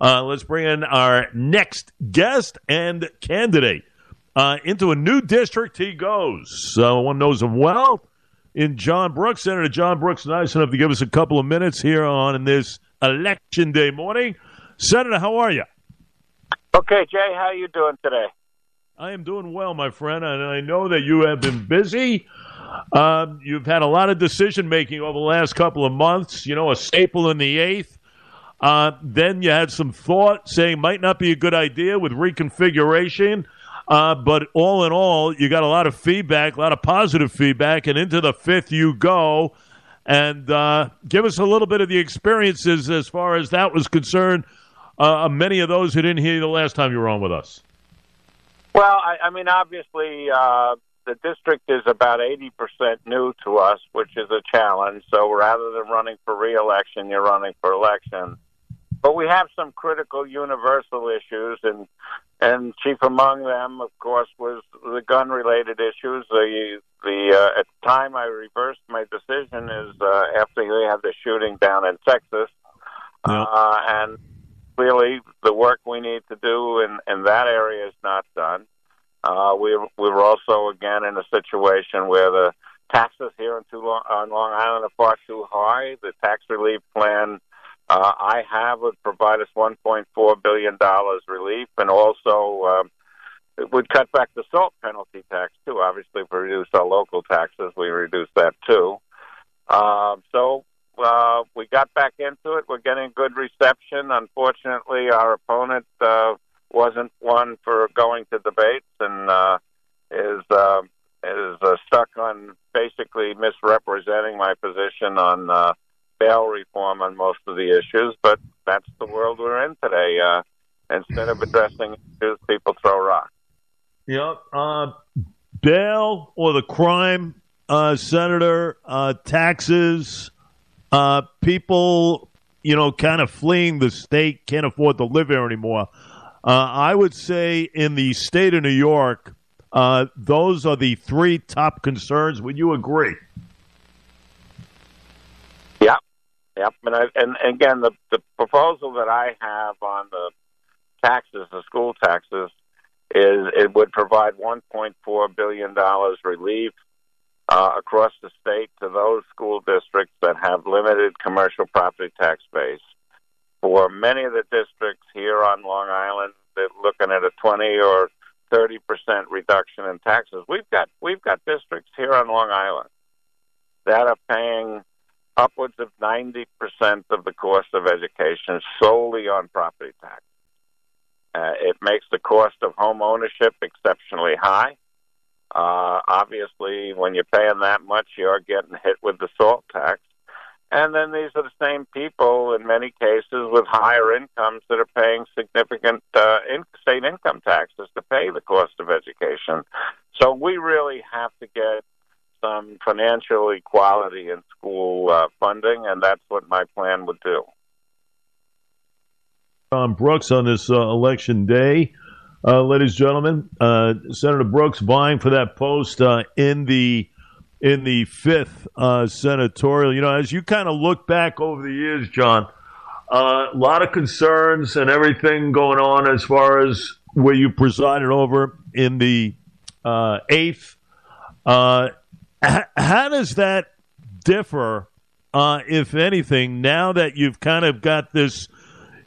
Uh, let's bring in our next guest and candidate. Uh, into a new district he goes. Uh, one knows him well in John Brooks. Senator John Brooks, nice enough to give us a couple of minutes here on this election day morning. Senator, how are you? Okay, Jay, how are you doing today? I am doing well, my friend, and I know that you have been busy. Um, you've had a lot of decision making over the last couple of months. You know, a staple in the eighth. Uh, then you had some thought saying might not be a good idea with reconfiguration. Uh, but all in all, you got a lot of feedback, a lot of positive feedback, and into the fifth you go. And uh, give us a little bit of the experiences as far as that was concerned. Uh, many of those who didn't hear you the last time you were on with us. Well, I, I mean, obviously, uh, the district is about 80% new to us, which is a challenge. So rather than running for reelection, you're running for election. But we have some critical universal issues, and and chief among them, of course, was the gun-related issues. The the uh, at the time I reversed my decision is uh, after we had the shooting down in Texas, Yeah. uh, and clearly the work we need to do in in that area is not done. Uh, we we were also again in a situation where the taxes here in long, on Long Island are far too high. The tax relief plan uh, I have would provide us 1.4 billion dollars relief, and also um, it would cut back the salt penalty tax too. Obviously, if we reduce our local taxes, we reduce that too. Um, so uh, we got back into it. We're getting good reception. Unfortunately, our opponent uh, wasn't one for going to debates and uh, is uh, is uh, stuck on basically misrepresenting my position on uh, bail reform on most of the issues. But that's the world we're in today. Uh, instead of addressing issues, people throw rocks. Yep. Uh, bail or the crime, uh, Senator, uh, taxes, uh, people, you know, kind of fleeing the state, can't afford to live here anymore. Uh, I would say in the state of New York, those are the three top concerns. Would you agree? Yep, yep. And, I, and again, the the proposal that I have on the taxes, the school taxes, is it would provide 1.4 billion dollars relief uh, across the state to those school districts that have limited commercial property tax base. For many of the districts here on Long Island, they're looking at a 20 or 30 percent reduction in taxes. We've got we've got districts here on Long Island that are paying upwards of 90% of the cost of education solely on property tax. Uh, it makes the cost of home ownership exceptionally high. Uh, obviously, when you're paying that much, you're getting hit with the salt tax. And then these are the same people, in many cases, with higher incomes that are paying significant uh, in- state income taxes to pay the cost of education. So we really have to get some financial equality in school uh, funding, and that's what my plan would do. John Brooks on this uh, election day. Uh, ladies and gentlemen, uh, Senator Brooks vying for that post uh, in the in the fifth uh, senatorial. You know, as you kind of look back over the years, John, a lot of concerns and everything going on as far as where you presided over in the eighth. Uh, how does that differ, uh, if anything, now that you've kind of got this,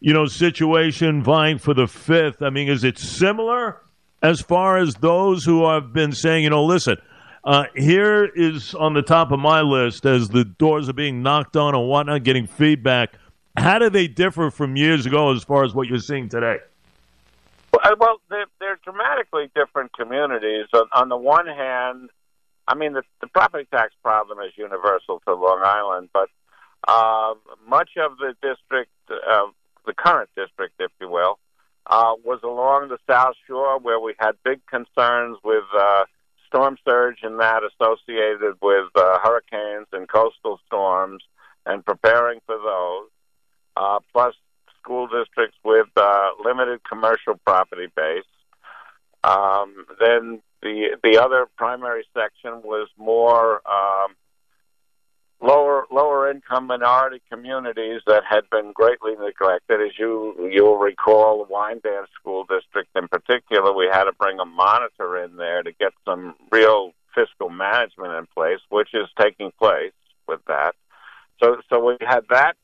you know, situation vying for the fifth? I mean, is it similar as far as those who have been saying, you know, listen, uh, here is on the top of my list as the doors are being knocked on and whatnot, getting feedback. How do they differ from years ago as far as what you're seeing today? Well, well, they're, they're dramatically different communities. On, on the one hand, I mean, the, the property tax problem is universal to Long Island, but uh, much of the district, uh, the current district, if you will, uh, was along the South Shore where we had big concerns with uh, storm surge and that associated with uh, hurricanes and coastal storms and preparing for those, uh, plus school districts with uh, limited commercial property base. Um, then the the other primary section was more um, lower lower income minority communities that had been greatly neglected. As you you'll recall, the Wyandanch School District in particular, we had to bring a monitor in there to get some real fiscal management in place, which is taking place with that. So so we had that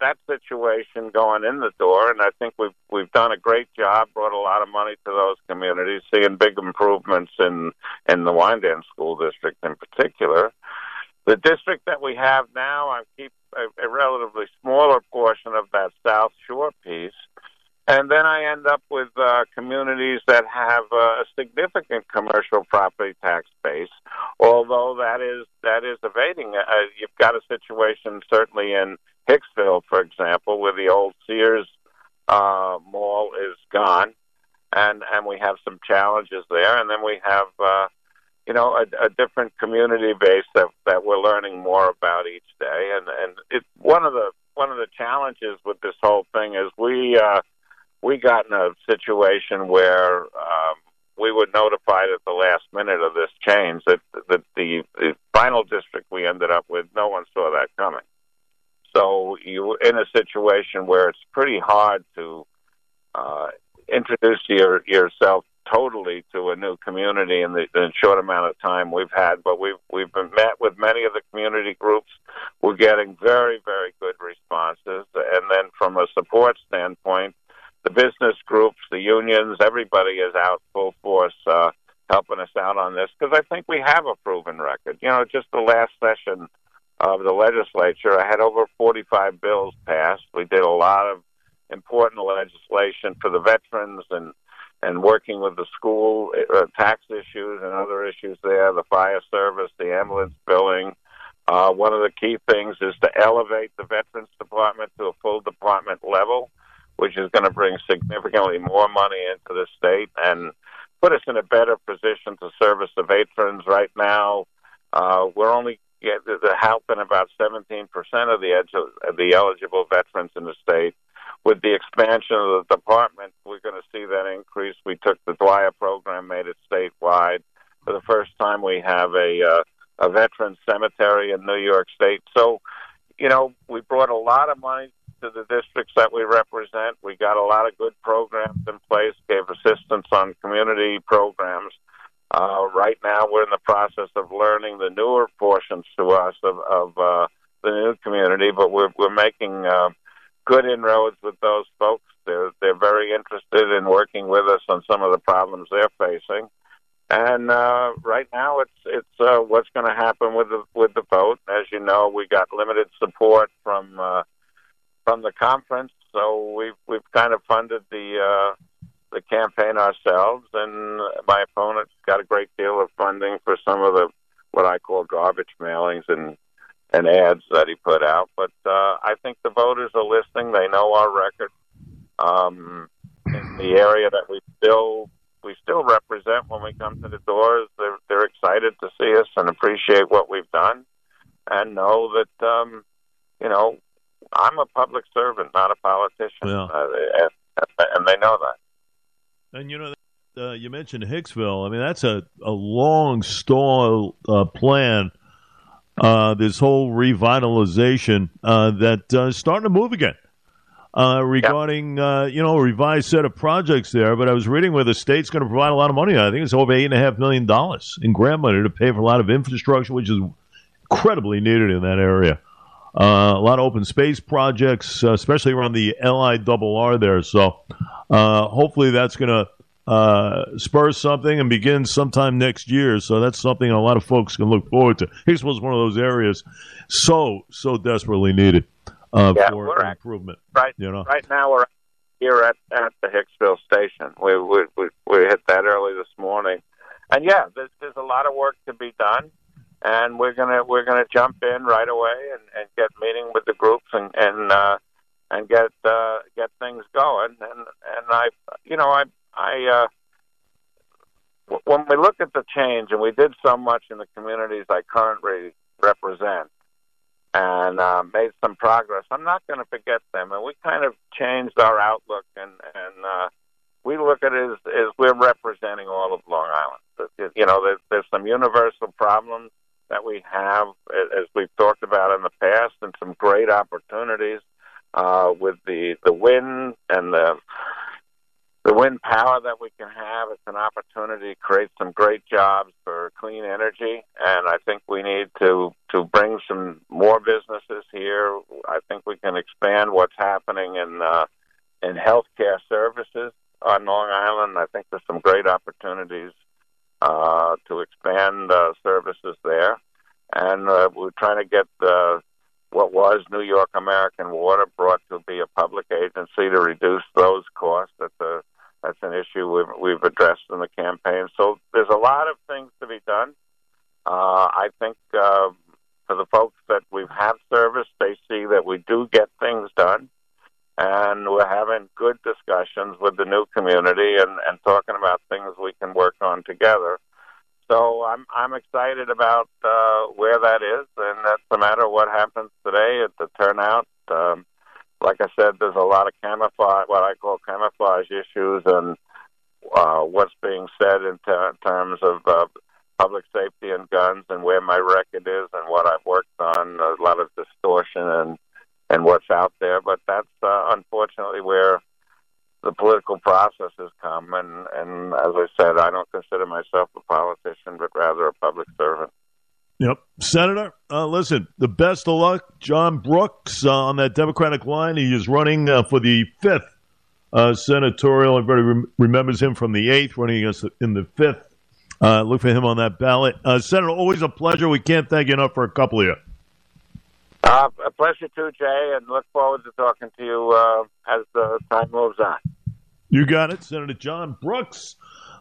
that situation going in the door, and I think we've we've done a great job, brought a lot of money to those communities, seeing big improvements in in the Wyandanch School District in particular. The district that we have now, I keep a, a relatively smaller portion of that South Shore piece, and then I end up with uh, communities that have uh, a significant commercial property tax base, although that is that is evading. Uh, you've got a situation certainly in Hicksville, for example, where the old Sears uh, mall is gone, and and we have some challenges there, and then we have uh, you know a, a different community base that that we're learning more about each day, and and it's one of the one of the challenges with this whole thing is we uh, we got in a situation where um, we were notified at the last minute of this change that that the, the final district we ended up with, no one saw that coming. So you're in a situation where it's pretty hard to uh, introduce your, yourself totally to a new community in the, the short amount of time we've had. But we've we've been met with many of the community groups. We're getting very very good responses, and then from a support standpoint, the business groups, the unions, everybody is out full force. Uh, helping us out on this because I think we have a proven record. You know, just the last session of the legislature. I had over 45 bills passed. We did a lot of important legislation for the veterans and and working with the school uh, tax issues and other issues there, the fire service, the ambulance billing. Uh, one of the key things is to elevate the Veterans Department to a full department level, which is going to bring significantly more money into the state and put us in a better position to service the veterans. Right now, uh, we're only get the helping about 17% of the of the eligible veterans in the state. With the expansion of the department, we're going to see that increase. We took the Dwyer program, made it statewide. For the first time, we have a uh, a veteran cemetery in New York State. So, you know, we brought a lot of money to the districts that we represent. We got a lot of good programs in place, gave assistance on community programs. Uh, right now, we're in the process of learning the newer portions to us of, of uh, the new community, but we're we're making uh, good inroads with those folks. They're they're very interested in working with us on some of the problems they're facing. And uh, right now, it's it's uh, what's going to happen with the with the vote. As you know, we got limited support from uh, from the conference, so we've we've kind of funded the uh, the campaign ourselves, and my opponent got a great deal of funding for some of the what I call garbage mailings and and ads that he put out. But uh, I think the voters are listening; they know our record. Um, in the area that we still we still represent when we come to the doors, they're they're excited to see us and appreciate what we've done, and know that um, you know I'm a public servant, not a politician, yeah. uh, and, and they know that. And you know, uh, you mentioned Hicksville. I mean, that's a, a long stall uh, plan. Uh, this whole revitalization uh, that uh, starting to move again. Uh, regarding you know a revised set of projects there, but I was reading where the state's going to provide a lot of money. I think it's over eight and a half million dollars in grant money to pay for a lot of infrastructure, which is incredibly needed in that area. Uh, a lot of open space projects, uh, especially around the LIRR there. So uh, hopefully that's going to uh, spur something and begin sometime next year. So that's something a lot of folks can look forward to. Hicksville's one of those areas so so desperately needed uh, yeah, for improvement. Right, you know, right now we're here at, at the Hicksville station. We, we we we hit that early this morning, and yeah, there's, there's a lot of work to be done and we're gonna we're gonna jump in right away and, and get meeting with the groups and and uh, and get uh, get things going. And and I you know I I uh, when we look at the change and we did so much in the communities I currently represent and uh, made some progress. I'm not going to forget them, and we kind of changed our outlook and and uh, we look at it as, as we're representing all of Long Island. You know, there's, there's some universal problems that we have, as we've talked about in the past, and some great opportunities uh, with the the wind and the the wind power that we can have. It's an opportunity to create some great jobs for clean energy, and I think we need to to bring some more businesses here. I think we can expand what's happening in uh, in healthcare services on Long Island. I think there's some great opportunities uh, expand uh, services there, and uh, we're trying to get uh, what was New York American Water brought to be a public agency to reduce those costs. That's a that's an issue we've, we've addressed in the campaign. So there's a lot of things to be done. Uh, I think uh, for the folks that we've had service, they see that we do get things done and we're having good discussions with the new community and, and talking about things we can work on together. So I'm I'm excited about uh, where that is, and that's no matter what happens today at the turnout. Um, like I said, there's a lot of camouflage, what I call camouflage issues, and uh, what's being said in, ter- terms of uh, public safety and guns, and where my record is, and what I've worked on. A lot of distortion and and what's out there. But that's uh, unfortunately where the political process has come. And, and as I said, I don't consider myself a politician, but rather a public servant. Yep. Senator, uh, listen, the best of luck. John Brooks uh, on that Democratic line. He is running uh, for the fifth uh, senatorial. Everybody rem- remembers him from the eighth, running against the, in the fifth. Uh, look for him on that ballot. Uh, Senator, always a pleasure. We can't thank you enough for a couple of you. Uh, a pleasure too, Jay, and look forward to talking to you uh, as the time moves on. You got it, Senator John Brooks